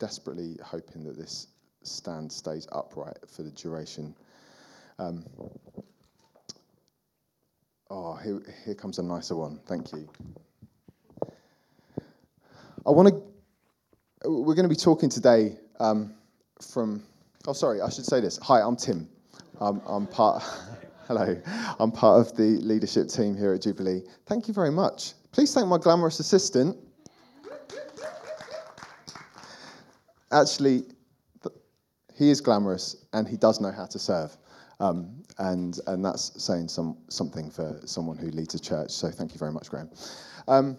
desperately hoping that this stand stays upright for the duration. Um, oh, here, here comes a nicer one. Thank you. I want to. We're going to be talking today um, from. Oh, sorry, I should say this. Hi, I'm Tim. Um, I'm part. Hello, I'm part of the leadership team here at Jubilee. Thank you very much. Please thank my glamorous assistant. Actually, he is glamorous and he does know how to serve. Um, and, and that's saying some, something for someone who leads a church. So thank you very much, Graham. Um,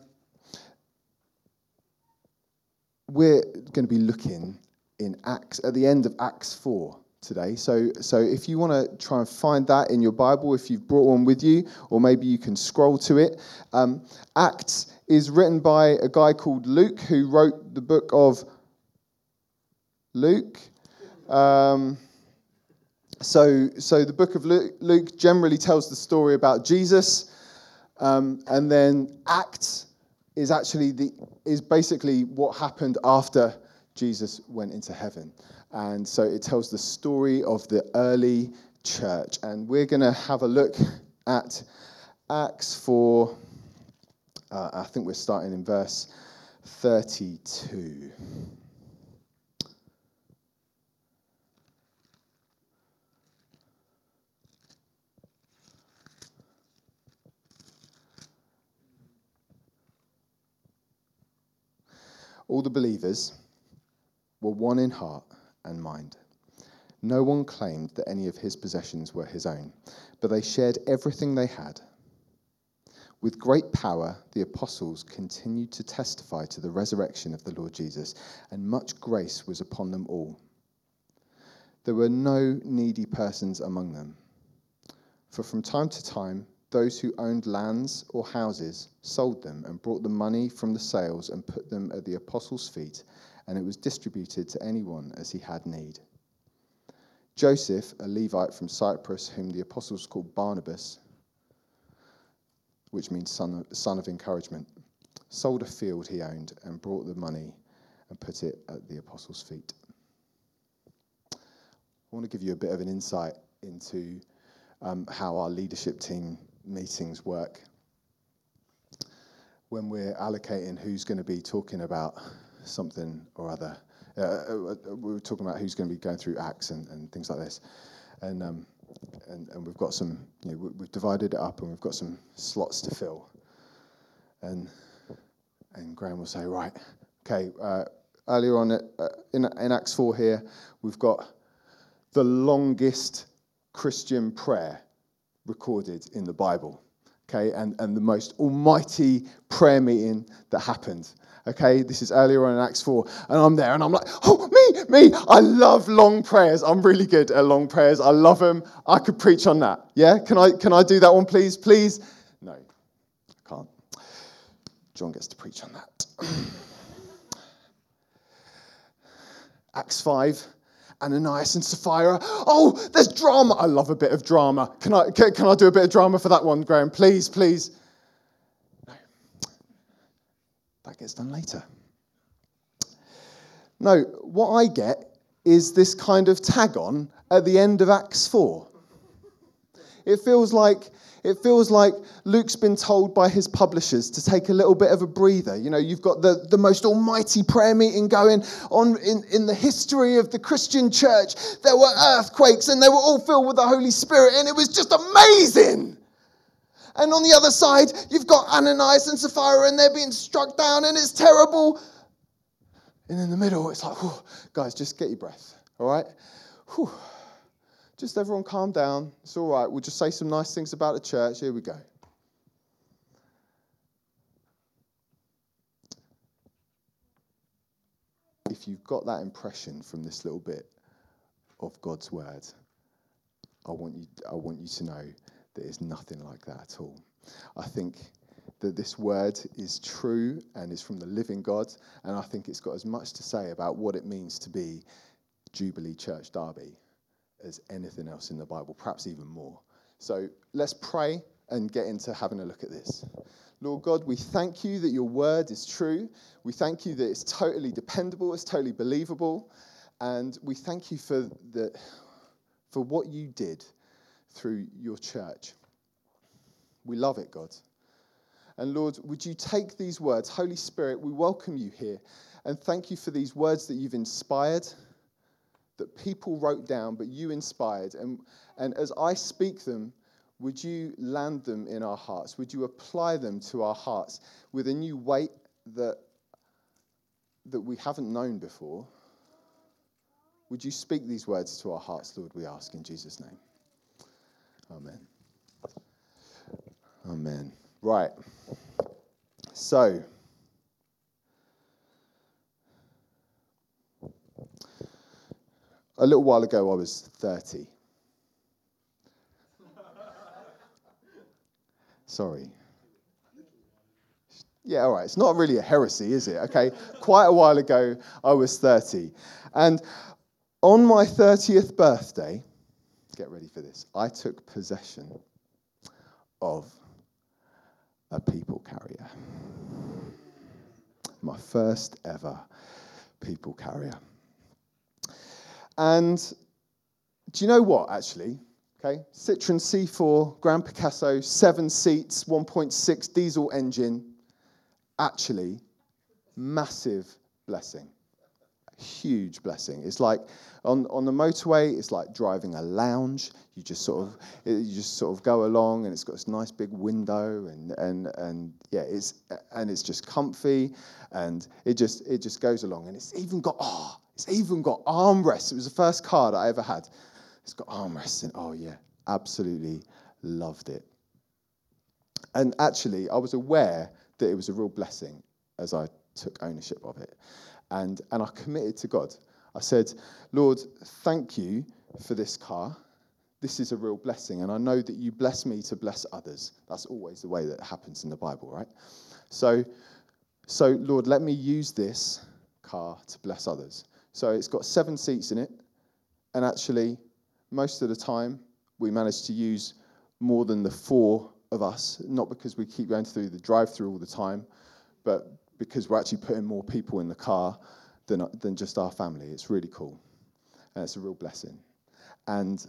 we're going to be looking in Acts at the end of Acts 4 today. So, so if you want to try and find that in your Bible, if you've brought one with you, or maybe you can scroll to it. Um, Acts is written by a guy called Luke who wrote the book of Luke. Um, so, so the book of Luke, Luke, generally tells the story about Jesus, um, and then Acts is actually the is basically what happened after Jesus went into heaven. And so it tells the story of the early church. And we're going to have a look at Acts 4. Uh, I think we're starting in verse 32. All the believers were one in heart and mind. No one claimed that any of his possessions were his own, but they shared everything they had. With great power, the apostles continued to testify to the resurrection of the Lord Jesus, and much grace was upon them all. There were no needy persons among them, for from time to time, those who owned lands or houses sold them and brought the money from the sales and put them at the apostles' feet and it was distributed to anyone as he had need. Joseph, a Levite from Cyprus, whom the apostles called Barnabas, which means son of, son of encouragement, sold a field he owned and brought the money and put it at the apostles' feet. I want to give you a bit of an insight into um, how our leadership team meetings work. When we're allocating who's going to be talking about something or other. Uh, uh, we were talking about who's going to be going through acts and, and things like this, and, um, and and we've got some. You know, we've divided it up and we've got some slots to fill. And and Graham will say, right, okay. Uh, earlier on uh, in in Acts four here, we've got the longest Christian prayer recorded in the Bible. Okay, and, and the most almighty prayer meeting that happened. Okay, this is earlier on in Acts 4, and I'm there and I'm like, oh, me, me. I love long prayers. I'm really good at long prayers. I love them. I could preach on that. Yeah, can I, can I do that one, please? Please? No, I can't. John gets to preach on that. Acts 5. Ananias and Sapphira. Oh, there's drama. I love a bit of drama. Can I, can, can I do a bit of drama for that one, Graham? Please, please. No. That gets done later. No, what I get is this kind of tag on at the end of Acts 4. It feels like it feels like Luke's been told by his publishers to take a little bit of a breather. You know, you've got the, the most almighty prayer meeting going on in, in the history of the Christian church. There were earthquakes and they were all filled with the Holy Spirit, and it was just amazing. And on the other side, you've got Ananias and Sapphira, and they're being struck down, and it's terrible. And in the middle, it's like, guys, just get your breath, all right? Whew. Just everyone calm down. It's all right. We'll just say some nice things about the church. Here we go. if you've got that impression from this little bit of God's word, I want you, I want you to know that it's nothing like that at all. I think that this word is true and is from the living God, and I think it's got as much to say about what it means to be Jubilee Church Derby as anything else in the Bible, perhaps even more. So let's pray and get into having a look at this. Lord God, we thank you that your word is true. We thank you that it's totally dependable, it's totally believable. And we thank you for, the, for what you did through your church. We love it, God. And Lord, would you take these words? Holy Spirit, we welcome you here. And thank you for these words that you've inspired, that people wrote down, but you inspired. And, and as I speak them, would you land them in our hearts? Would you apply them to our hearts with a new weight that, that we haven't known before? Would you speak these words to our hearts, Lord, we ask in Jesus' name? Amen. Amen. Right. So, a little while ago, I was 30. Sorry. Yeah, all right. It's not really a heresy, is it? Okay. Quite a while ago, I was 30. And on my 30th birthday, get ready for this, I took possession of a people carrier. My first ever people carrier. And do you know what, actually? Okay, Citroen C4, Grand Picasso, seven seats, 1.6 diesel engine. Actually, massive blessing. Huge blessing. It's like on, on the motorway, it's like driving a lounge. You just sort of you just sort of go along, and it's got this nice big window, and and and yeah, it's and it's just comfy, and it just it just goes along, and it's even got oh, it's even got armrests. It was the first car that I ever had it's got armrests and Oh, yeah, absolutely loved it. And actually, I was aware that it was a real blessing as I took ownership of it. And, and I committed to God. I said, Lord, thank you for this car. This is a real blessing. And I know that you bless me to bless others. That's always the way that happens in the Bible, right? So, so Lord, let me use this car to bless others. So it's got seven seats in it. And actually, most of the time, we manage to use more than the four of us, not because we keep going through the drive through all the time, but because we're actually putting more people in the car than, than just our family. It's really cool. And it's a real blessing. And,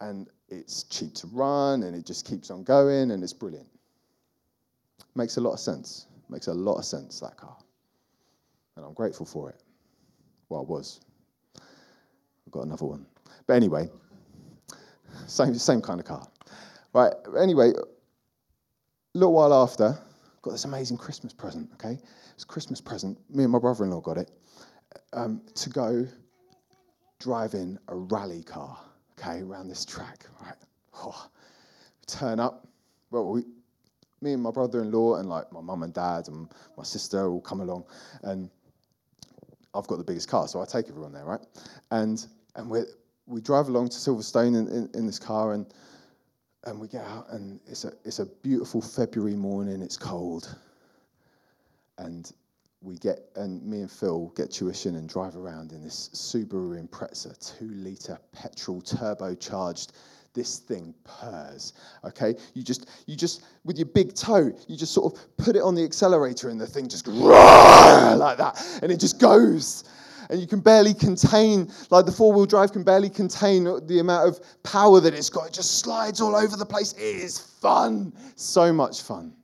and it's cheap to run, and it just keeps on going, and it's brilliant. Makes a lot of sense. Makes a lot of sense, that car. And I'm grateful for it. Well, I was. I've got another one. But anyway, same, same kind of car. Right, anyway, a little while after, got this amazing Christmas present, okay? It's a Christmas present. Me and my brother in law got it um, to go driving a rally car, okay, around this track, right? Oh, turn up. Well, we, me and my brother in law and like my mum and dad and my sister will come along. And I've got the biggest car, so I take everyone there, right? And, and we're, we drive along to Silverstone in, in, in, this car and and we get out and it's a it's a beautiful February morning. It's cold, and we get and me and Phil get tuition and drive around in this Subaru Impreza, two liter petrol turbocharged. This thing purrs. Okay, you just you just with your big toe, you just sort of put it on the accelerator and the thing just like that, and it just goes and you can barely contain, like the four wheel drive can barely contain the amount of power that it's got. It just slides all over the place. It is fun, so much fun.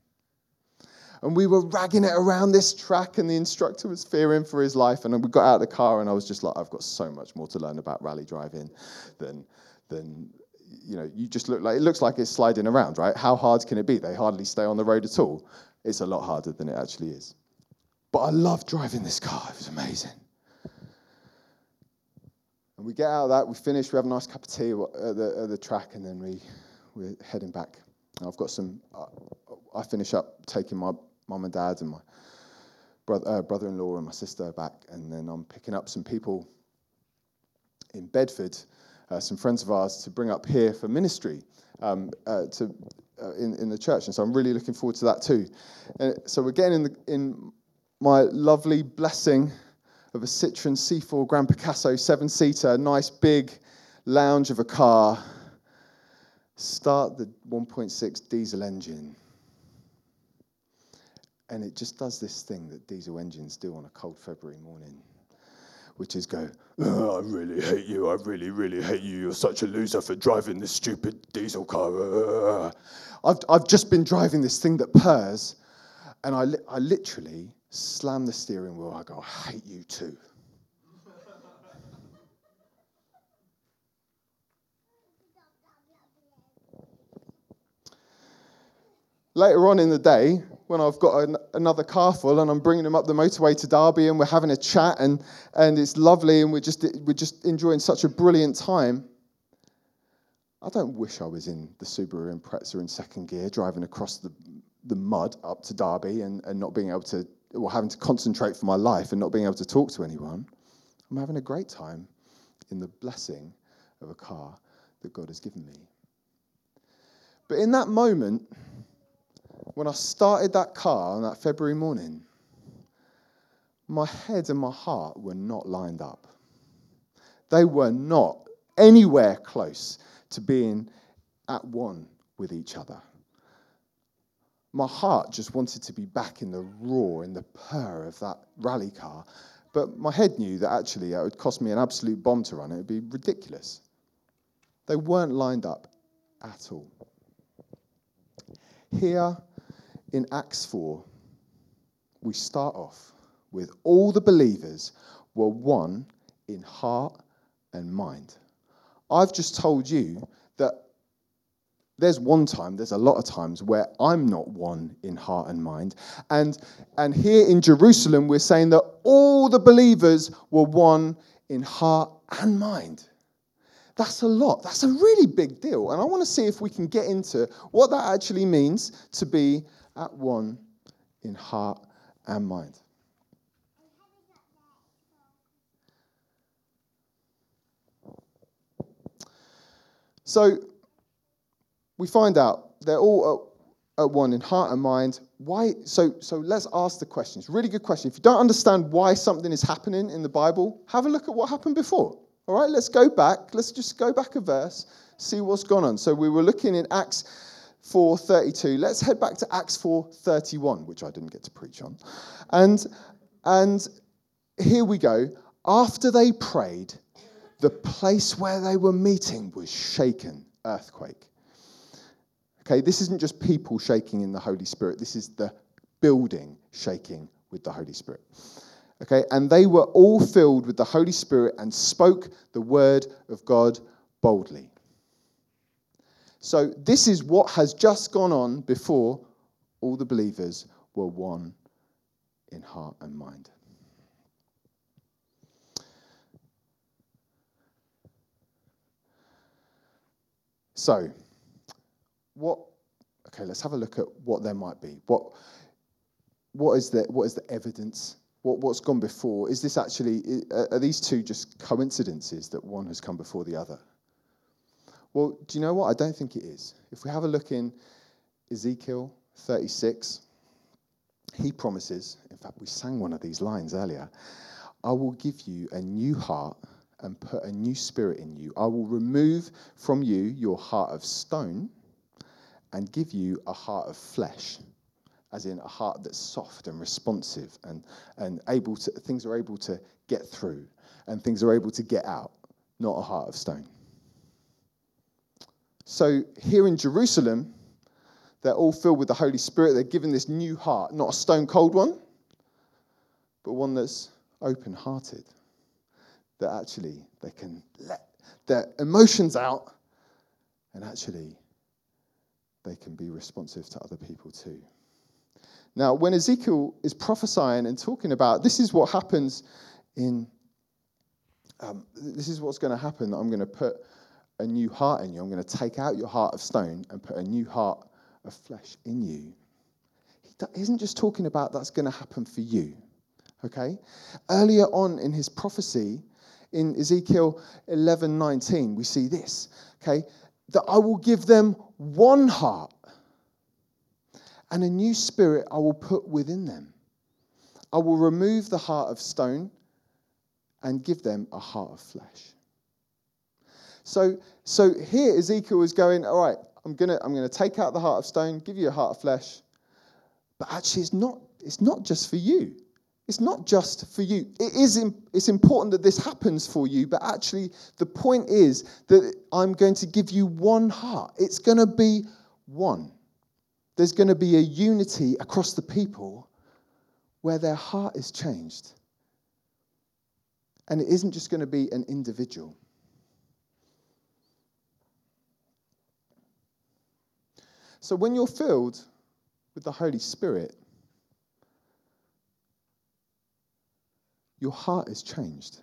And we were ragging it around this track, and the instructor was fearing for his life. And we got out of the car, and I was just like, I've got so much more to learn about rally driving than, than you know, you just look like it looks like it's sliding around, right? How hard can it be? They hardly stay on the road at all. It's a lot harder than it actually is. But I love driving this car. It was amazing. We get out of that, we finish, we have a nice cup of tea at the, at the track, and then we, we're heading back. I've got some, uh, I finish up taking my mum and dad and my brother, uh, brother-in-law and my sister back, and then I'm picking up some people in Bedford, uh, some friends of ours, to bring up here for ministry um, uh, to uh, in in the church, and so I'm really looking forward to that too. And so we're getting in the, in my lovely blessing of a Citroen C4 Grand Picasso seven-seater, nice big lounge of a car. Start the 1.6 diesel engine and it just does this thing that diesel engines do on a cold February morning, which is go, oh, I really hate you. I really, really hate you. You're such a loser for driving this stupid diesel car. I've, I've just been driving this thing that purrs, and I, li- I literally slam the steering wheel. I go, I hate you too. Later on in the day, when I've got an, another car full and I'm bringing them up the motorway to Derby and we're having a chat and, and it's lovely and we're just, we're just enjoying such a brilliant time. I don't wish I was in the Subaru Impreza in second gear driving across the, the mud up to Derby and, and not being able to, or having to concentrate for my life and not being able to talk to anyone. I'm having a great time in the blessing of a car that God has given me. But in that moment, when I started that car on that February morning, my head and my heart were not lined up. They were not anywhere close to being at one with each other. My heart just wanted to be back in the roar, in the purr of that rally car. But my head knew that actually uh, it would cost me an absolute bomb to run. It would be ridiculous. They weren't lined up at all. Here in Acts 4, we start off with all the believers were one in heart and mind. I've just told you that there's one time, there's a lot of times where I'm not one in heart and mind. And, and here in Jerusalem, we're saying that all the believers were one in heart and mind. That's a lot. That's a really big deal. And I want to see if we can get into what that actually means to be at one in heart and mind. So we find out they're all at, at, one in heart and mind. Why? So, so let's ask the questions. Really good question. If you don't understand why something is happening in the Bible, have a look at what happened before. All right, let's go back. Let's just go back a verse, see what's gone on. So we were looking in Acts 4:32. Let's head back to Acts 4:31, which I didn't get to preach on. And and here we go. After they prayed, the place where they were meeting was shaken, earthquake. Okay, this isn't just people shaking in the Holy Spirit. This is the building shaking with the Holy Spirit. Okay, and they were all filled with the Holy Spirit and spoke the word of God boldly. So, this is what has just gone on before all the believers were one in heart and mind. So, what? Okay, let's have a look at what there might be. What? What is the what is the evidence? What, what's gone before? Is this actually are these two just coincidences that one has come before the other? Well, do you know what? I don't think it is. If we have a look in Ezekiel 36, he promises, in fact, we sang one of these lines earlier I will give you a new heart and put a new spirit in you. I will remove from you your heart of stone and give you a heart of flesh, as in a heart that's soft and responsive and, and able to, things are able to get through and things are able to get out, not a heart of stone. So here in Jerusalem, they're all filled with the Holy Spirit. They're given this new heart, not a stone cold one, but one that's open hearted. That actually they can let their emotions out and actually they can be responsive to other people too. Now, when Ezekiel is prophesying and talking about this is what happens in, um, this is what's going to happen, I'm going to put a new heart in you. I'm going to take out your heart of stone and put a new heart of flesh in you. He isn't just talking about that's going to happen for you. Okay? Earlier on in his prophecy, in Ezekiel 11 19, we see this. Okay? That I will give them one heart and a new spirit I will put within them. I will remove the heart of stone and give them a heart of flesh. So, so here Ezekiel is going, all right, I'm gonna, I'm gonna take out the heart of stone, give you a heart of flesh. But actually, it's not, it's not just for you. It's not just for you. It is it's important that this happens for you, but actually, the point is that I'm going to give you one heart. It's going to be one. There's going to be a unity across the people where their heart is changed. And it isn't just going to be an individual. So when you're filled with the Holy Spirit, your heart is changed.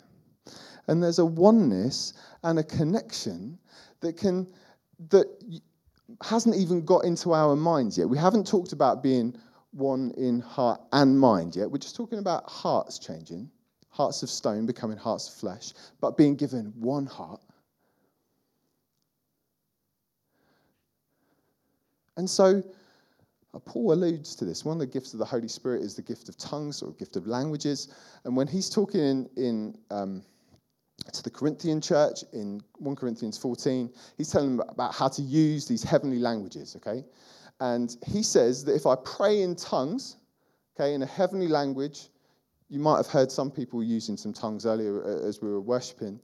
And there's a oneness and a connection that can that hasn't even got into our minds yet. We haven't talked about being one in heart and mind yet. We're just talking about hearts changing, hearts of stone becoming hearts of flesh, but being given one heart. And so Paul alludes to this. One of the gifts of the Holy Spirit is the gift of tongues or gift of languages. And when he's talking in, in um, to the Corinthian church in 1 Corinthians 14, he's telling them about how to use these heavenly languages, okay? And he says that if I pray in tongues, okay, in a heavenly language, you might have heard some people using some tongues earlier uh, as we were worshiping.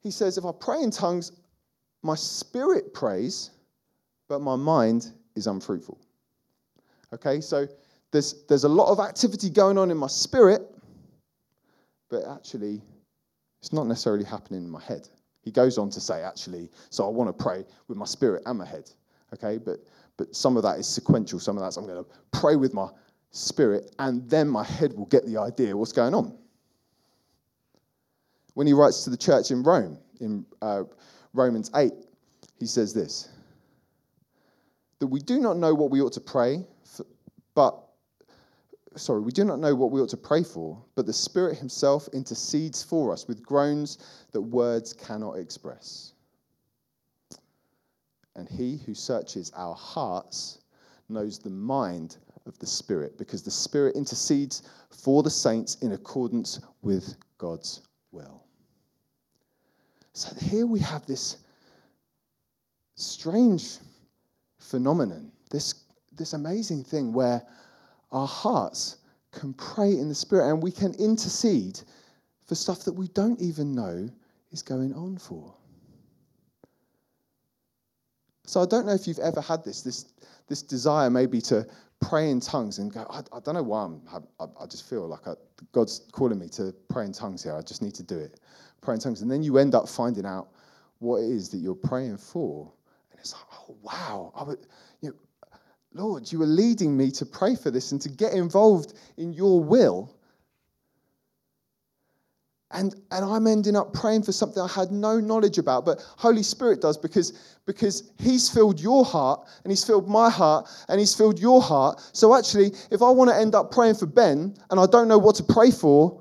He says, if I pray in tongues, my spirit prays, but my mind is unfruitful. Okay, so there's, there's a lot of activity going on in my spirit, but actually, it's not necessarily happening in my head. He goes on to say, actually, so I want to pray with my spirit and my head. Okay, but but some of that is sequential. Some of that's I'm going to pray with my spirit, and then my head will get the idea what's going on. When he writes to the church in Rome, in uh, Romans 8, he says this that we do not know what we ought to pray, for, but sorry, we do not know what we ought to pray for, but the Spirit Himself intercedes for us with groans that words cannot express. And He who searches our hearts knows the mind of the Spirit, because the Spirit intercedes for the saints in accordance with God's will. So here we have this strange phenomenon, this, this amazing thing where our hearts can pray in the Spirit and we can intercede for stuff that we don't even know is going on for. So I don't know if you've ever had this, this, this desire maybe to pray in tongues and go, I, I don't know why I'm, I, I just feel like I, God's calling me to pray in tongues here. I just need to do it. Pray in tongues. And then you end up finding out what it is that you're praying for. It's like, oh, wow. I would, you know, Lord, you were leading me to pray for this and to get involved in your will. And, and I'm ending up praying for something I had no knowledge about, but Holy Spirit does because, because He's filled your heart and He's filled my heart and He's filled your heart. So actually, if I want to end up praying for Ben and I don't know what to pray for,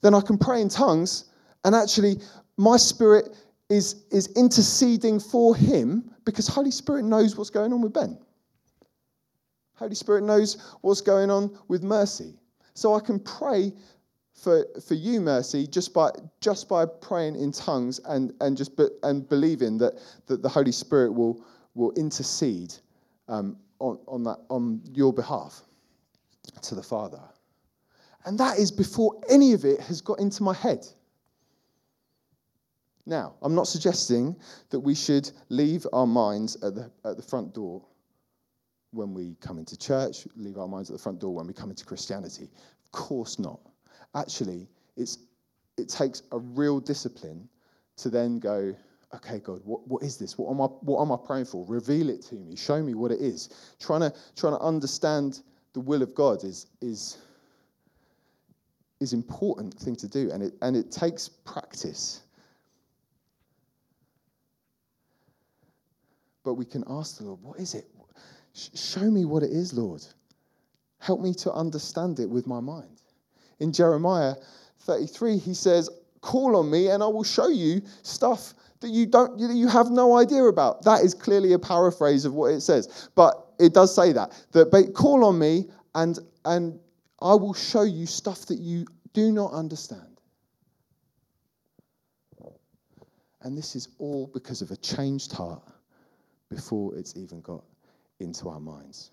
then I can pray in tongues. And actually, my spirit is, is interceding for him because Holy Spirit knows what's going on with Ben. Holy Spirit knows what's going on with Mercy. So I can pray for, for you, Mercy, just by, just by praying in tongues and, and just be, and believing that, that the Holy Spirit will, will intercede um, on, on, that, on your behalf to the Father. And that is before any of it has got into my head. Now, I'm not suggesting that we should leave our minds at the, at the front door when we come into church, leave our minds at the front door when we come into Christianity. Of course not. Actually, it's, it takes a real discipline to then go, okay, God, what, what is this? What am, I, what am I praying for? Reveal it to me. Show me what it is. Trying to, trying to understand the will of God is, is, is important thing to do, and it, and it takes practice. But we can ask the Lord, what is it? Show me what it is, Lord. Help me to understand it with my mind. in Jeremiah 33, he says, Call on me and I will show you stuff that you don't that you have no idea about. That is clearly a paraphrase of what it says. But it does say that. That call on me and and I will show you stuff that you do not understand. And this is all because of a changed heart before it's even got into our minds.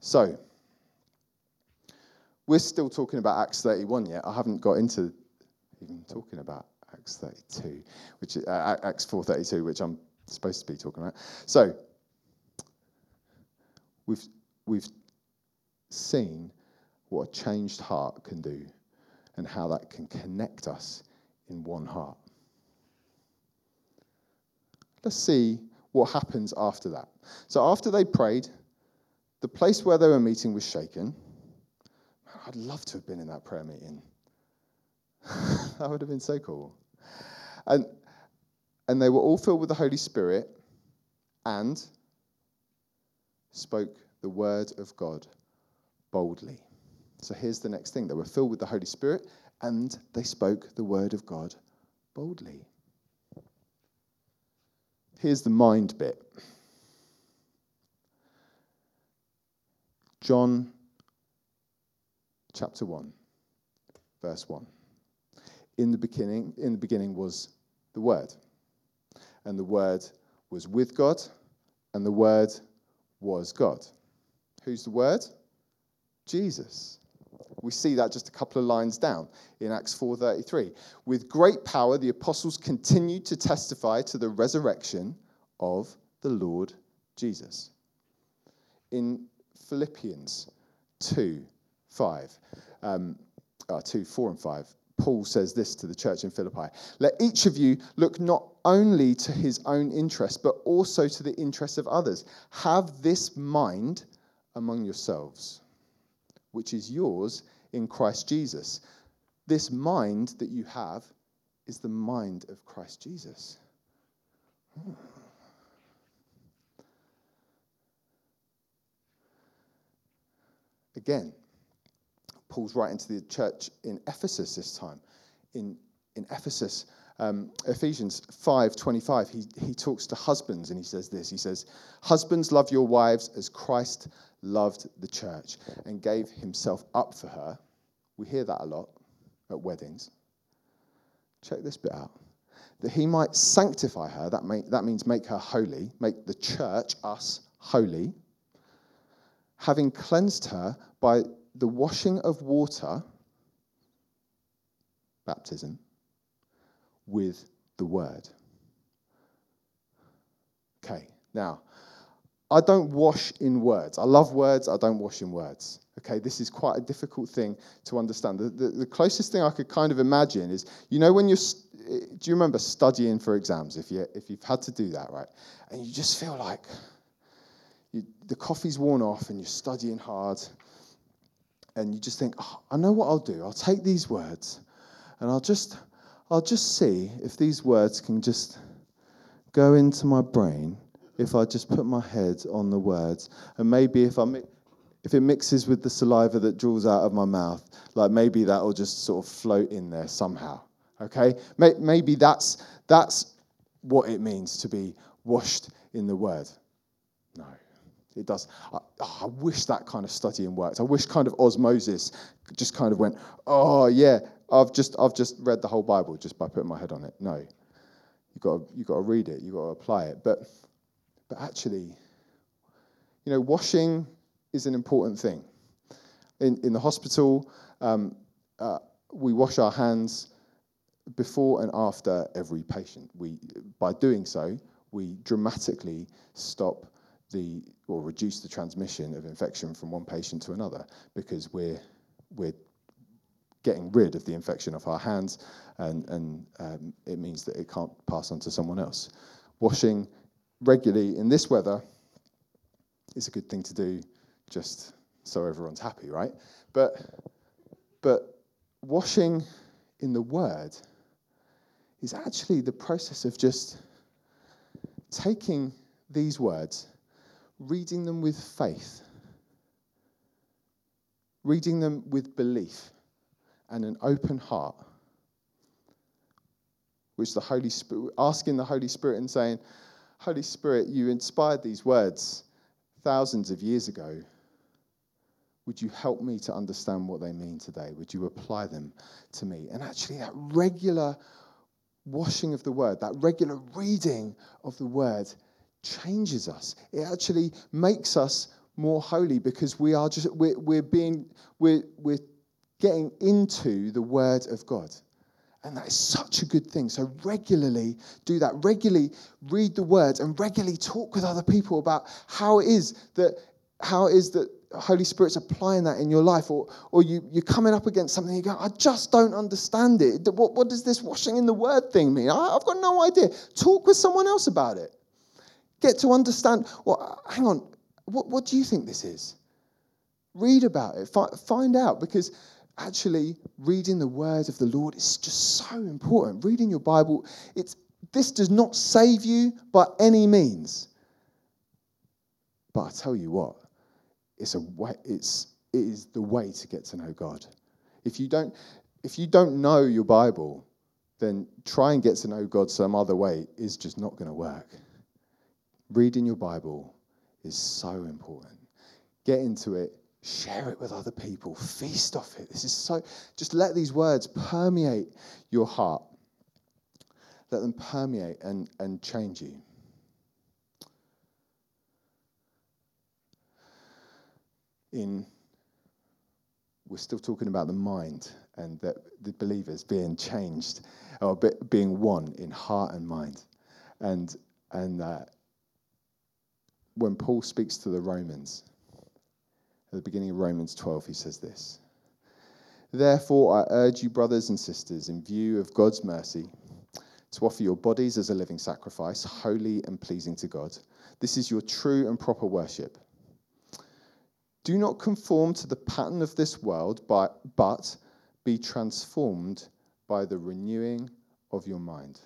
So, we're still talking about Acts 31 yet. I haven't got into even talking about Acts 32, which uh, Acts 4:32, which I'm supposed to be talking about. So, we've we've seen what a changed heart can do and how that can connect us in one heart. Let's see what happens after that. So, after they prayed, the place where they were meeting was shaken. I'd love to have been in that prayer meeting. that would have been so cool. And, and they were all filled with the Holy Spirit and spoke the word of God boldly. So here's the next thing they were filled with the Holy Spirit and they spoke the word of God boldly. Here's the mind bit. John chapter 1 verse 1. In the beginning in the beginning was the word. And the word was with God and the word was God. Who's the word? Jesus. We see that just a couple of lines down in Acts 4:33. With great power the apostles continued to testify to the resurrection of the Lord Jesus. In Philippians 2 5, um, uh, 2 4 and 5, Paul says this to the church in Philippi Let each of you look not only to his own interest, but also to the interests of others. Have this mind among yourselves, which is yours in Christ Jesus. This mind that you have is the mind of Christ Jesus. Again, Paul's writing to the church in Ephesus this time. In, in Ephesus, um, Ephesians 5:25, he, he talks to husbands and he says this. He says, Husbands, love your wives as Christ loved the church and gave himself up for her. We hear that a lot at weddings. Check this bit out. That he might sanctify her, that, may, that means make her holy, make the church, us, holy, having cleansed her by the washing of water, baptism, with the word. Okay, now, I don't wash in words. I love words, I don't wash in words. Okay, this is quite a difficult thing to understand. The, the, the, closest thing I could kind of imagine is, you know, when you're, eh, do you remember studying for exams? If, you, if you've had to do that, right? And you just feel like you, the coffee's worn off and you're studying hard and you just think, oh, I know what I'll do. I'll take these words and I'll just, I'll just see if these words can just go into my brain if I just put my head on the words. And maybe if I if it mixes with the saliva that draws out of my mouth, like maybe that'll just sort of float in there somehow. Okay? Maybe that's that's what it means to be washed in the word. No. It does. I, I, wish that kind of studying worked. I wish kind of osmosis just kind of went, oh yeah, I've just I've just read the whole Bible just by putting my head on it. No, you got you got to read it. You got to apply it. But but actually, you know, washing is an important thing. In in the hospital, um, uh, we wash our hands before and after every patient. We by doing so, we dramatically stop the or reduce the transmission of infection from one patient to another because we're we're getting rid of the infection off our hands, and and um, it means that it can't pass on to someone else. Washing regularly in this weather is a good thing to do, just so everyone's happy, right? But but washing in the Word is actually the process of just taking these words reading them with faith reading them with belief and an open heart, which the Holy Spirit, asking the Holy Spirit and saying, Holy Spirit, you inspired these words thousands of years ago. Would you help me to understand what they mean today? Would you apply them to me? And actually, that regular washing of the word, that regular reading of the word changes us. It actually makes us more holy because we are just we're, we're being we're, we're getting into the word of God. And that is such a good thing. So regularly do that. Regularly read the words and regularly talk with other people about how it is that how it is that Holy Spirit's applying that in your life, or, or you, you're coming up against something, you go, I just don't understand it. What, what does this washing in the word thing mean? I, have got no idea. Talk with someone else about it. Get to understand, well, hang on, what, what do you think this is? Read about it, fi- find out, because actually reading the word of the Lord is just so important. Reading your Bible, it's, this does not save you by any means. But I tell you what, it's a way, it's, it is the way to get to know God. If you don't, if you don't know your Bible, then try and get to know God some other way is just not going to work. Reading your Bible is so important. Get into it, share it with other people, feast off it. This is so, just let these words permeate your heart. Let them permeate and, and change you. in we're still talking about the mind and that the believers being changed or being one in heart and mind. And, and uh, when Paul speaks to the Romans, at the beginning of Romans 12, he says this Therefore, I urge you, brothers and sisters, in view of God's mercy, to offer your bodies as a living sacrifice, holy and pleasing to God. This is your true and proper worship. Do not conform to the pattern of this world, but be transformed by the renewing of your mind.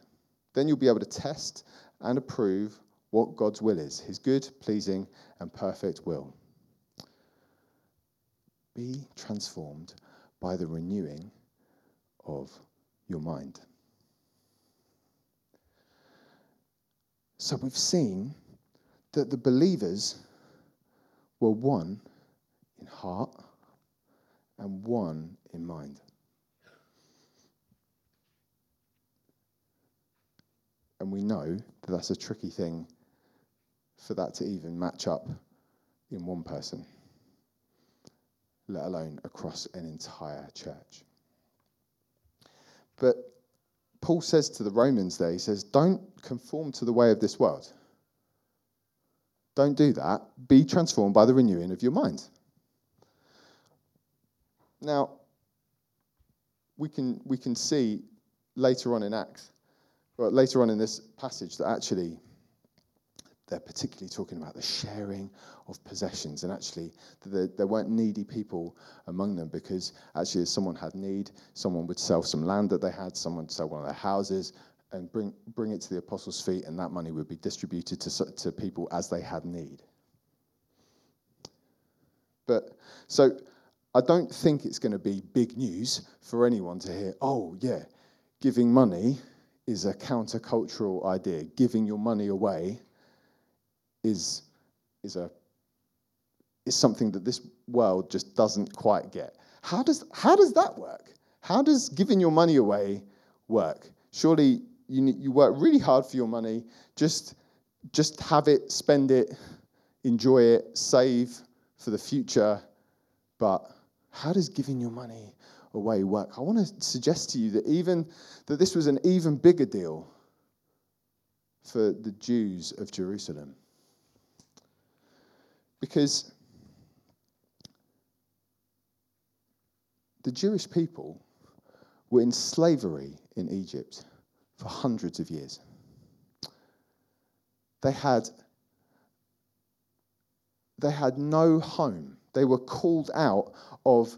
Then you'll be able to test and approve what God's will is his good, pleasing, and perfect will. Be transformed by the renewing of your mind. So we've seen that the believers were one in heart and one in mind. And we know that that's a tricky thing for that to even match up in one person, let alone across an entire church. But Paul says to the Romans there, he says, Don't conform to the way of this world. Don't do that. Be transformed by the renewing of your mind. Now, we can, we can see later on in Acts, well, later on in this passage, that actually they're particularly talking about the sharing of possessions and actually there, weren't needy people among them because actually if someone had need someone would sell some land that they had someone would sell one of their houses and bring, bring it to the apostles' feet and that money would be distributed to, to people as they had need but so I don't think it's going to be big news for anyone to hear, oh, yeah, giving money is a countercultural idea. Giving your money away is, is, a, is something that this world just doesn't quite get. How does, how does that work? How does giving your money away work? Surely you, you work really hard for your money, just, just have it, spend it, enjoy it, save for the future, but how does giving your money away work? I want to suggest to you that even that this was an even bigger deal for the Jews of Jerusalem. Because the Jewish people were in slavery in Egypt for hundreds of years. They had, they had no home. They were called out of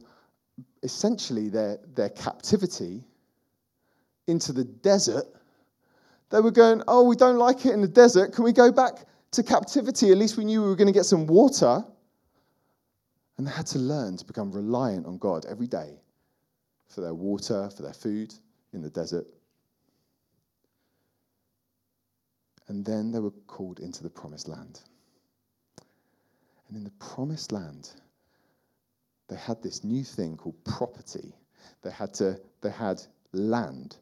essentially their, their captivity into the desert. They were going, Oh, we don't like it in the desert. Can we go back to captivity? At least we knew we were going to get some water. And they had to learn to become reliant on God every day for their water, for their food in the desert. And then they were called into the promised land. And in the promised land, they had this new thing called property. They had to they had land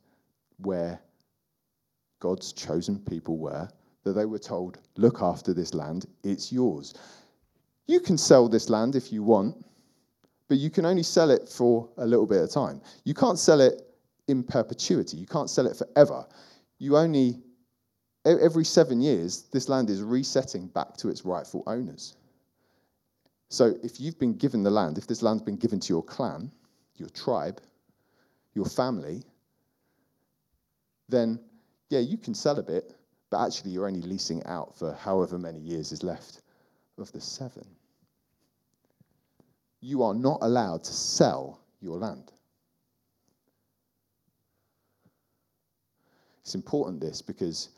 where God's chosen people were, that they were told, look after this land, it's yours. You can sell this land if you want, but you can only sell it for a little bit of time. You can't sell it in perpetuity, you can't sell it forever. You only, every seven years, this land is resetting back to its rightful owners. So if you've been given the land, if this land's been given to your clan, your tribe, your family, then yeah, you can sell a bit, but actually you're only leasing out for however many years is left of the seven. You are not allowed to sell your land. It's important this because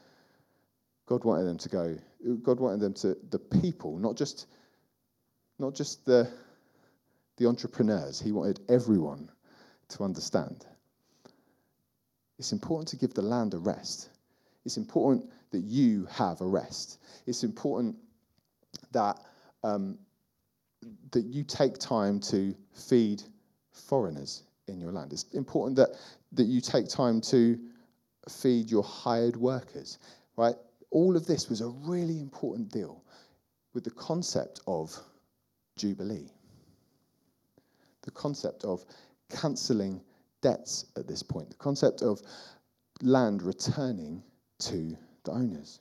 God wanted them to go, God wanted them to, the people, not just, not just the, the entrepreneurs, He wanted everyone to understand. It's important to give the land a rest. It's important that you have a rest. It's important that, um, that you take time to feed foreigners in your land. It's important that, that you take time to feed your hired workers, right? All of this was a really important deal with the concept of Jubilee, the concept of cancelling debts at this point, the concept of land returning to the owners.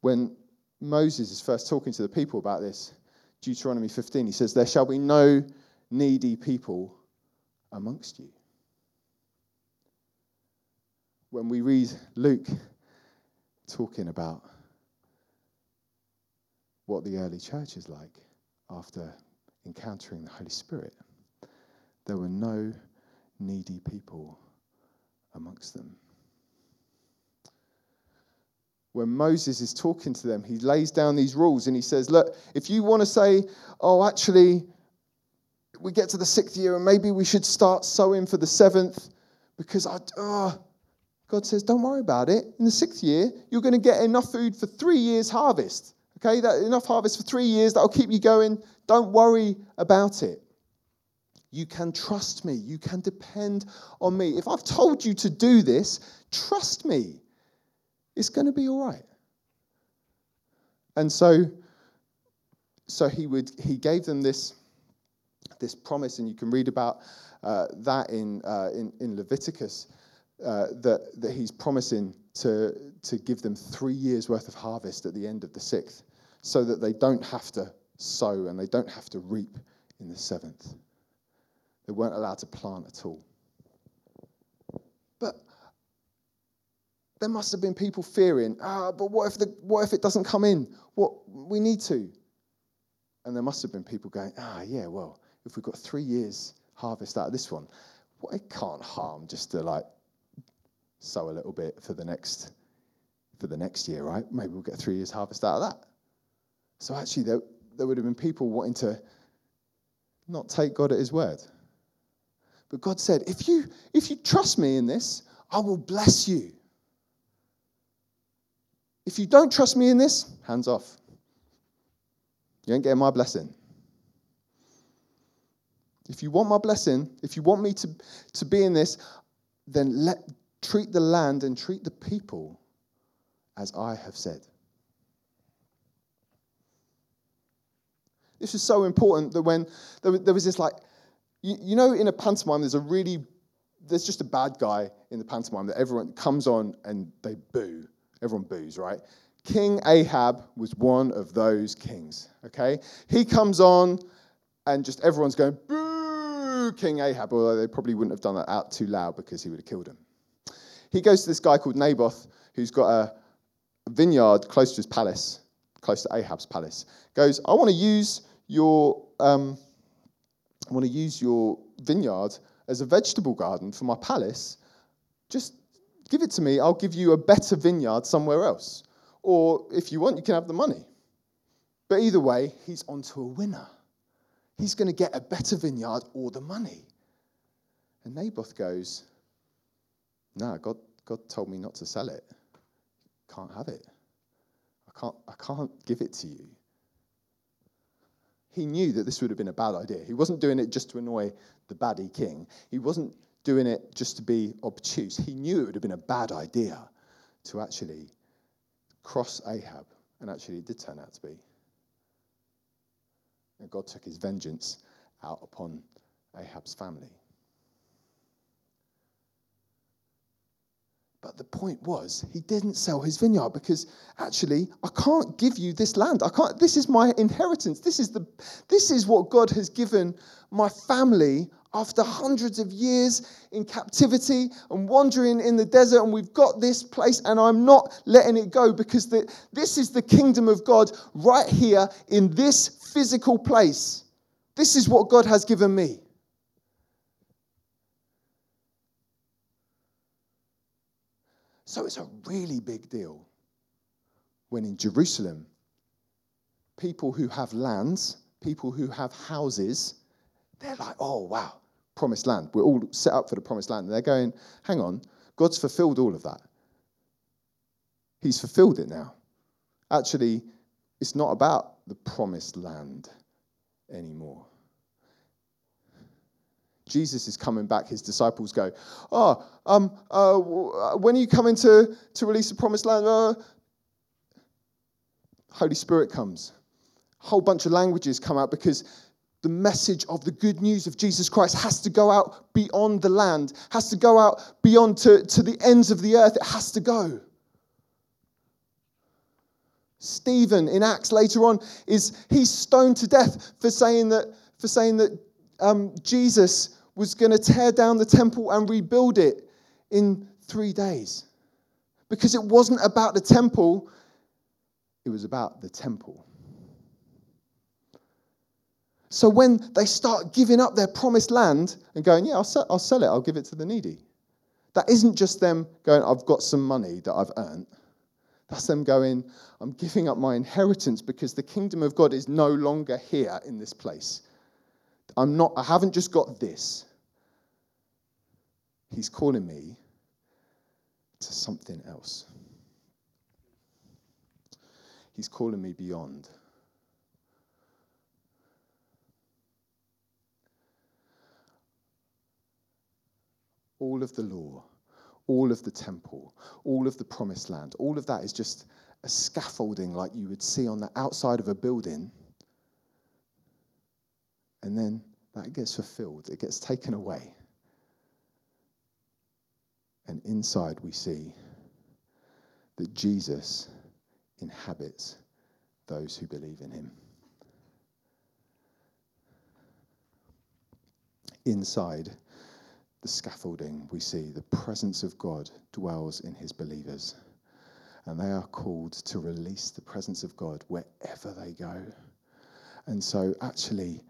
When Moses is first talking to the people about this, Deuteronomy 15, he says, There shall be no needy people amongst you. When we read Luke talking about what the early church is like after encountering the Holy Spirit. There were no needy people amongst them. When Moses is talking to them, he lays down these rules and he says, Look, if you want to say, oh, actually, we get to the sixth year and maybe we should start sowing for the seventh, because I, oh, God says, don't worry about it. In the sixth year, you're going to get enough food for three years' harvest. Okay, that enough harvest for three years, that'll keep you going. Don't worry about it. You can trust me. You can depend on me. If I've told you to do this, trust me. It's going to be all right. And so, so he would he gave them this, this promise, and you can read about uh, that in, uh, in, in Leviticus, uh, that, that he's promising to, to give them three years' worth of harvest at the end of the sixth, so that they don't have to sow and they don't have to reap in the seventh. They weren't allowed to plant at all. But there must have been people fearing, ah, but what if, the, what if it doesn't come in? What we need to. And there must have been people going, ah, yeah, well, if we've got three years harvest out of this one, well, it can't harm just to like sow a little bit for the next for the next year, right? Maybe we'll get three years harvest out of that. So actually, there, there would have been people wanting to not take God at his word. But God said, if you, if you trust me in this, I will bless you. If you don't trust me in this, hands off. You ain't getting my blessing. If you want my blessing, if you want me to, to be in this, then let, treat the land and treat the people as I have said. This is so important that when there, there was this like, you, you know, in a pantomime, there's a really, there's just a bad guy in the pantomime that everyone comes on and they boo. Everyone boos, right? King Ahab was one of those kings, okay? He comes on and just everyone's going, boo, King Ahab, although they probably wouldn't have done that out too loud because he would have killed him. He goes to this guy called Naboth who's got a vineyard close to his palace, close to Ahab's palace. Goes, I want to use your, um, I want to use your vineyard as a vegetable garden for my palace. Just give it to me. I'll give you a better vineyard somewhere else. or if you want, you can have the money. But either way, he's onto a winner. He's going to get a better vineyard or the money. And Naboth goes, No, God, God told me not to sell it. Can't have it. I can't, I can't give it to you. He knew that this would have been a bad idea. He wasn't doing it just to annoy the baddie king. He wasn't doing it just to be obtuse. He knew it would have been a bad idea to actually cross Ahab. And actually, it did turn out to be. And God took his vengeance out upon Ahab's family. But the point was, he didn't sell his vineyard because actually, I can't give you this land. I can't. This is my inheritance. This is the. This is what God has given my family after hundreds of years in captivity and wandering in the desert. And we've got this place, and I'm not letting it go because the, this is the kingdom of God right here in this physical place. This is what God has given me. So it's a really big deal when in Jerusalem, people who have lands, people who have houses, they're like, oh, wow, promised land. We're all set up for the promised land. And they're going, hang on, God's fulfilled all of that. He's fulfilled it now. Actually, it's not about the promised land anymore. Jesus is coming back, his disciples go, Oh, um, uh, when are you coming to, to release the promised land? Uh, Holy Spirit comes. A whole bunch of languages come out because the message of the good news of Jesus Christ has to go out beyond the land, has to go out beyond to, to the ends of the earth. It has to go. Stephen in Acts later on is he's stoned to death for saying that for saying that um, Jesus was going to tear down the temple and rebuild it in three days. Because it wasn't about the temple, it was about the temple. So when they start giving up their promised land and going, yeah, I'll sell, I'll sell it, I'll give it to the needy, that isn't just them going, I've got some money that I've earned. That's them going, I'm giving up my inheritance because the kingdom of God is no longer here in this place. I'm not, I haven't just got this. He's calling me to something else. He's calling me beyond. All of the law, all of the temple, all of the promised land, all of that is just a scaffolding like you would see on the outside of a building and then that gets fulfilled, it gets taken away. And inside we see that Jesus inhabits those who believe in him. Inside the scaffolding, we see the presence of God dwells in his believers. And they are called to release the presence of God wherever they go. And so, actually,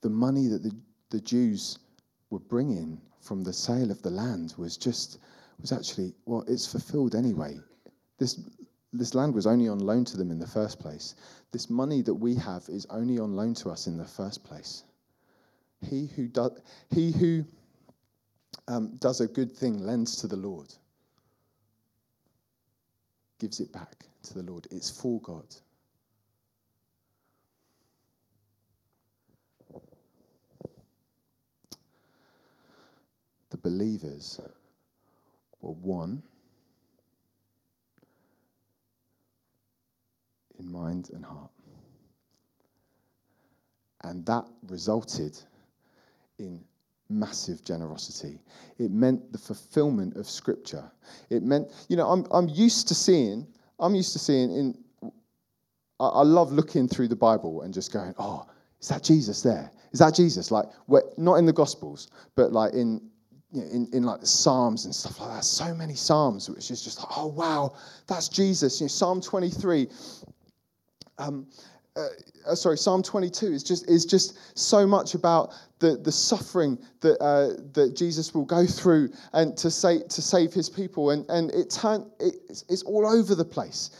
the money that the, the Jews were bringing from the sale of the land was just was actually well it's fulfilled anyway. This this land was only on loan to them in the first place. This money that we have is only on loan to us in the first place. He who does he who um, does a good thing lends to the lord gives it back to the lord. It's for god believers were one in mind and heart. And that resulted in massive generosity. It meant the fulfillment of Scripture. It meant, you know, I'm, I'm used to seeing, I'm used to seeing in, I, I love looking through the Bible and just going, oh, is that Jesus there? Is that Jesus? Like, not in the Gospels, but like in you know, in, in like the Psalms and stuff like that. So many Psalms, which is just like, oh, wow, that's Jesus. You know, Psalm 23, um, uh, uh, sorry, Psalm 22 is just, is just so much about the, the suffering that, uh, that Jesus will go through and to, say, to save his people. And, and it turn, it's, it's all over the place.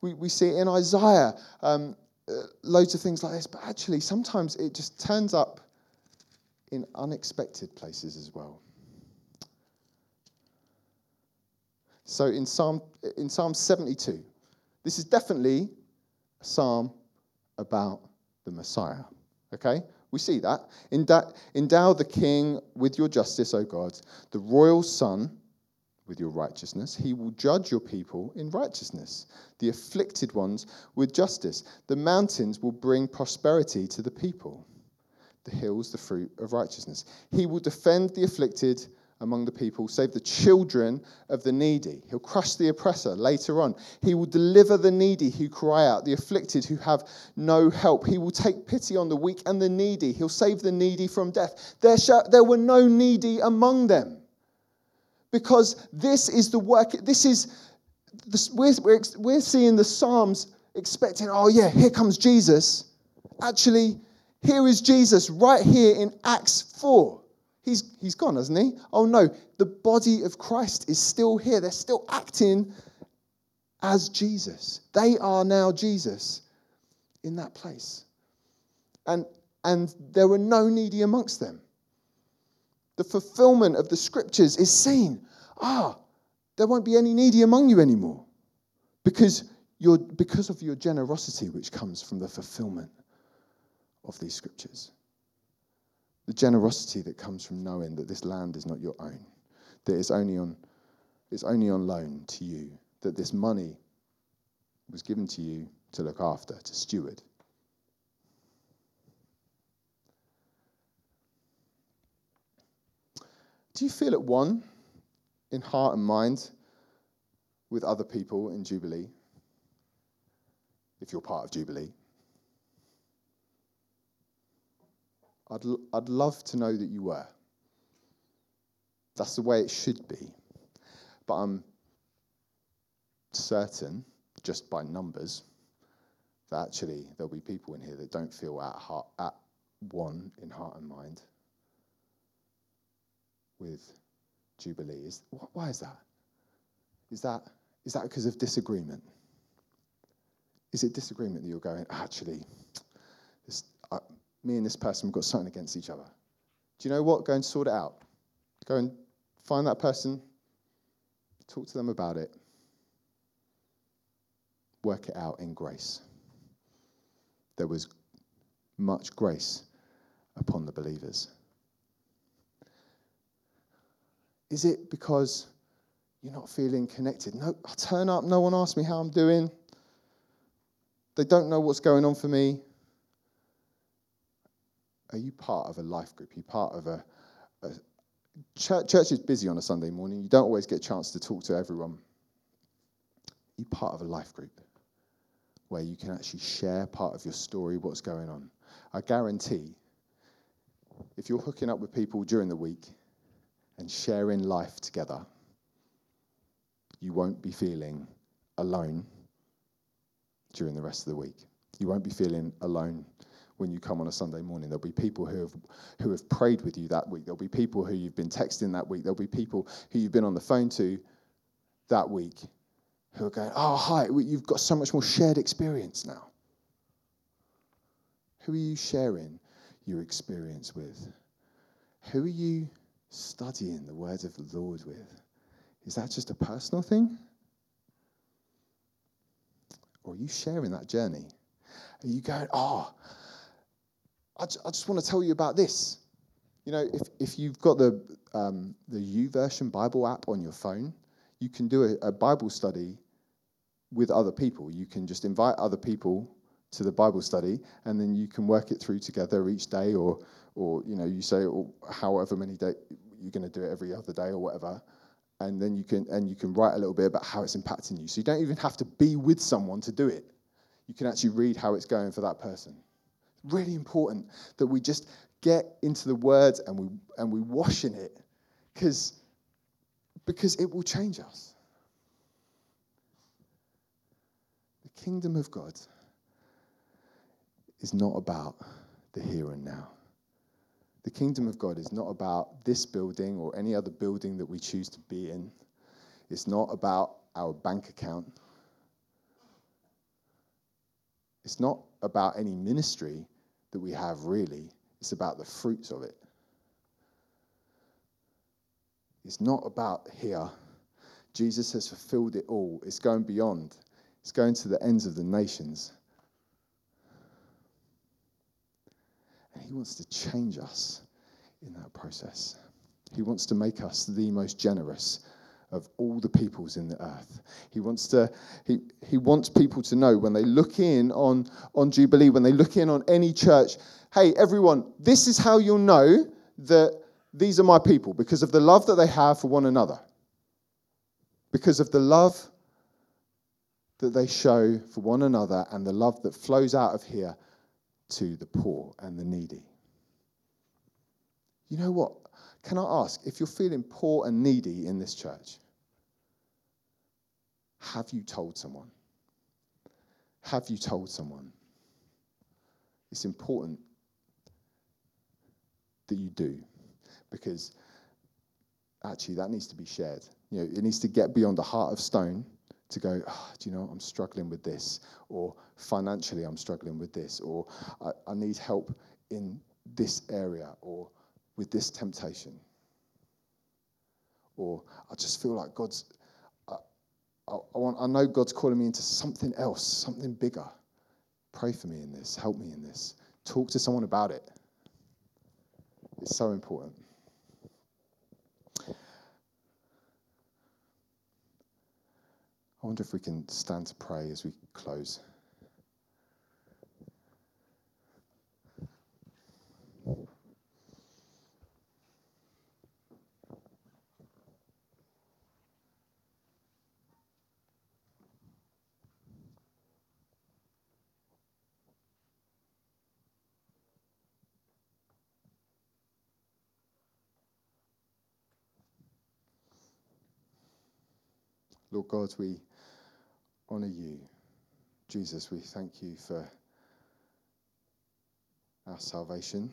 We, we see it in Isaiah, um, uh, loads of things like this, but actually, sometimes it just turns up in unexpected places as well. So in Psalm, in Psalm 72, this is definitely a psalm about the Messiah. Okay? We see that. Endow the king with your justice, O God, the royal son with your righteousness. He will judge your people in righteousness, the afflicted ones with justice. The mountains will bring prosperity to the people, the hills, the fruit of righteousness. He will defend the afflicted among the people, save the children of the needy. He'll crush the oppressor later on. He will deliver the needy who cry out, the afflicted who have no help. He will take pity on the weak and the needy. He'll save the needy from death. There, there were no needy among them. Because this is the work, this is, this, we're, we're, we're seeing the Psalms expecting, oh yeah, here comes Jesus. Actually, here is Jesus right here in Acts 4 He's, he's gone, hasn't he? Oh no, the body of Christ is still here. They're still acting as Jesus. They are now Jesus in that place. And, and there were no needy amongst them. The fulfillment of the scriptures is seen. Ah, there won't be any needy among you anymore because, you're, because of your generosity, which comes from the fulfillment of these scriptures the generosity that comes from knowing that this land is not your own, that it's only on, it's only on loan to you, that this money was given to you to look after, to steward. Do you feel at one in heart and mind with other people in Jubilee? If you're part of Jubilee. I'd, I'd love to know that you were. That's the way it should be. But I'm certain, just by numbers, that actually there'll be people in here that don't feel at, heart, at one in heart and mind with Jubilee. Is, why is that? Is that is that because of disagreement? Is it disagreement that you're going, actually, me and this person have got something against each other. Do you know what? Go and sort it out. Go and find that person, talk to them about it, work it out in grace. There was much grace upon the believers. Is it because you're not feeling connected? No, I turn up, no one asks me how I'm doing. They don't know what's going on for me. Are you part of a life group? Are you part of a, a church, church is busy on a Sunday morning. You don't always get a chance to talk to everyone. Are you part of a life group where you can actually share part of your story, what's going on? I guarantee if you're hooking up with people during the week and sharing life together, you won't be feeling alone during the rest of the week. You won't be feeling alone when you come on a Sunday morning. There'll be people who have, who have prayed with you that week. There'll be people who you've been texting that week. There'll be people who you've been on the phone to that week who are going, Oh, hi, you've got so much more shared experience now. Who are you sharing your experience with? Who are you studying the words of the Lord with? Is that just a personal thing? Or are you sharing that journey? Are you going, oh, I, I just want to tell you about this. You know, if, if you've got the, um, the YouVersion Bible app on your phone, you can do a, a Bible study with other people. You can just invite other people to the Bible study, and then you can work it through together each day, or, or you know, you say, or however many days you're going to do it every other day or whatever, and then you can and you can write a little bit about how it's impacting you. So you don't even have to be with someone to do it. You can actually read how it's going for that person. Really important that we just get into the words and we and we wash in it because because it will change us. The kingdom of God is not about the here and now. The kingdom of God is not about this building or any other building that we choose to be in. It's not about our bank account. It's not about any ministry that we have, really. It's about the fruits of it. It's not about here. Jesus has fulfilled it all. It's going beyond, it's going to the ends of the nations. And He wants to change us in that process. He wants to make us the most generous of all the peoples in the earth. He wants to he, he wants people to know when they look in on, on Jubilee, when they look in on any church, hey everyone, this is how you'll know that these are my people because of the love that they have for one another. Because of the love that they show for one another and the love that flows out of here to the poor and the needy. You know what? Can I ask if you're feeling poor and needy in this church? Have you told someone? Have you told someone? It's important that you do because actually that needs to be shared. You know, it needs to get beyond the heart of stone to go, oh, do you know, I'm struggling with this, or financially I'm struggling with this, or I, I need help in this area, or with this temptation. Or I just feel like God's, I, I, want, I know God's calling me into something else, something bigger. Pray for me in this, help me in this. Talk to someone about it. It's so important. I wonder if we can stand to pray as we close. Lord God, we honor you. Jesus, we thank you for our salvation.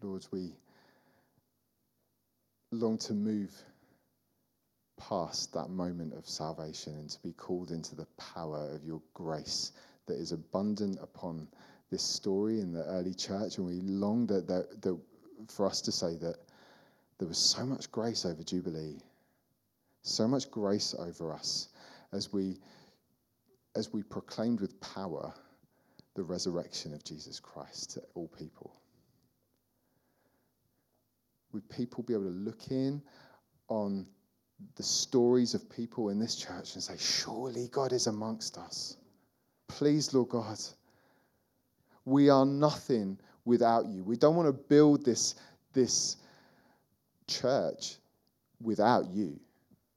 Lord, we long to move past that moment of salvation and to be called into the power of your grace that is abundant upon this story in the early church. And we long that, that, that for us to say that there was so much grace over Jubilee, so much grace over us as we, as we proclaimed with power the resurrection of Jesus Christ to all people. Would people be able to look in on the stories of people in this church and say, Surely God is amongst us. Please, Lord God, we are nothing without you. We don't want to build this, this church without you.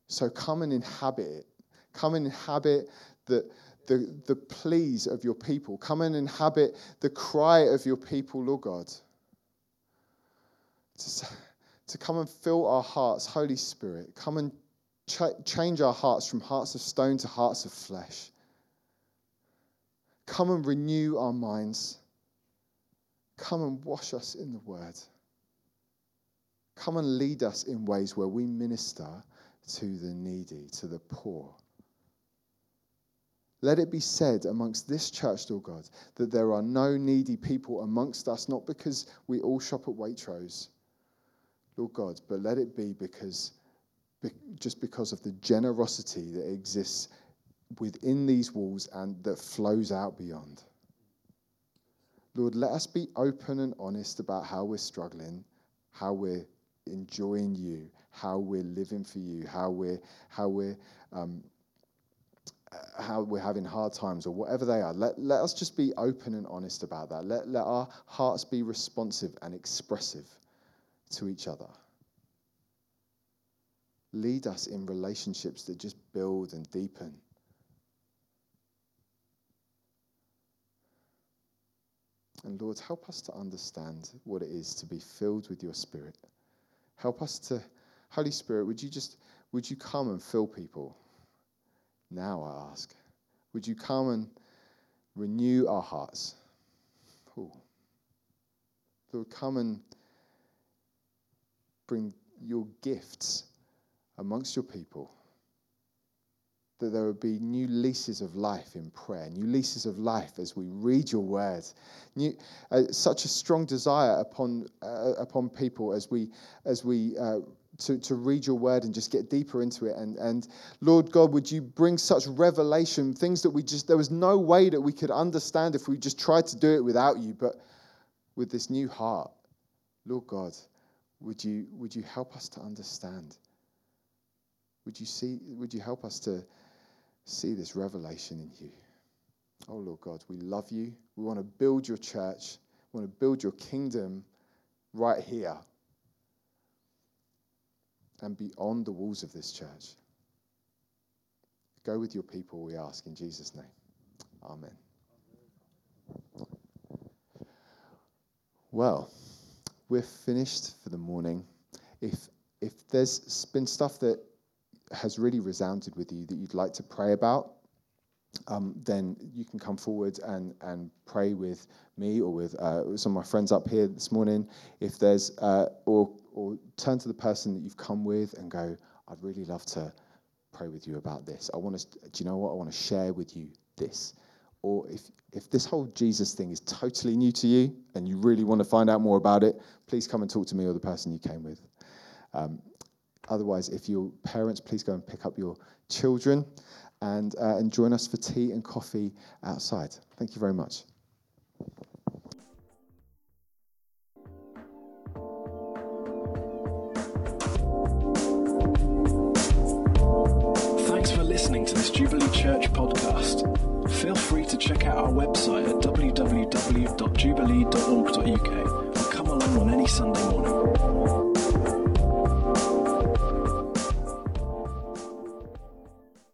So come and inhabit it. Come and inhabit the, the, the pleas of your people. Come and inhabit the cry of your people, Lord God. To, to come and fill our hearts, Holy Spirit. Come and ch- change our hearts from hearts of stone to hearts of flesh. Come and renew our minds. Come and wash us in the word. Come and lead us in ways where we minister to the needy, to the poor. Let it be said amongst this church, Lord God, that there are no needy people amongst us, not because we all shop at Waitrose, Lord God, but let it be because just because of the generosity that exists within these walls and that flows out beyond. Lord, let us be open and honest about how we're struggling, how we're enjoying you, how we're living for you, how we're how we're um, how we're having hard times or whatever they are. Let, let us just be open and honest about that. Let, let our hearts be responsive and expressive to each other. Lead us in relationships that just build and deepen. And Lord, help us to understand what it is to be filled with your Spirit. Help us to, Holy Spirit, would you just, would you come and fill people? Now I ask. Would you come and renew our hearts. Ooh. Lord, come and bring your gifts amongst your people. That there would be new leases of life in prayer, new leases of life as we read your words. New, uh, such a strong desire upon uh, upon people as we as we uh, to, to read your word and just get deeper into it. And, and Lord God, would you bring such revelation, things that we just, there was no way that we could understand if we just tried to do it without you. But with this new heart, Lord God, would you, would you help us to understand? Would you see, would you help us to see this revelation in you? Oh Lord God, we love you. We want to build your church. We want to build your kingdom right here and beyond the walls of this church. Go with your people, we ask, in Jesus' name. Amen. Well, we're finished for the morning. If, if there's been stuff that has really resounded with you that you'd like to pray about, um, then you can come forward and, and pray with me or with uh, some of my friends up here this morning. If there's, uh, or or turn to the person that you've come with and go, I'd really love to pray with you about this. I want to, do you know what? I want to share with you this. Or if, if this whole Jesus thing is totally new to you and you really want to find out more about it, please come and talk to me or the person you came with. Um, otherwise, if you're parents, please go and pick up your children and, uh, and join us for tea and coffee outside. Thank you very much. Thanks for listening to this Jubilee Church podcast. Feel free to check out our website at www.jubilee.org.uk and come along on any Sunday morning.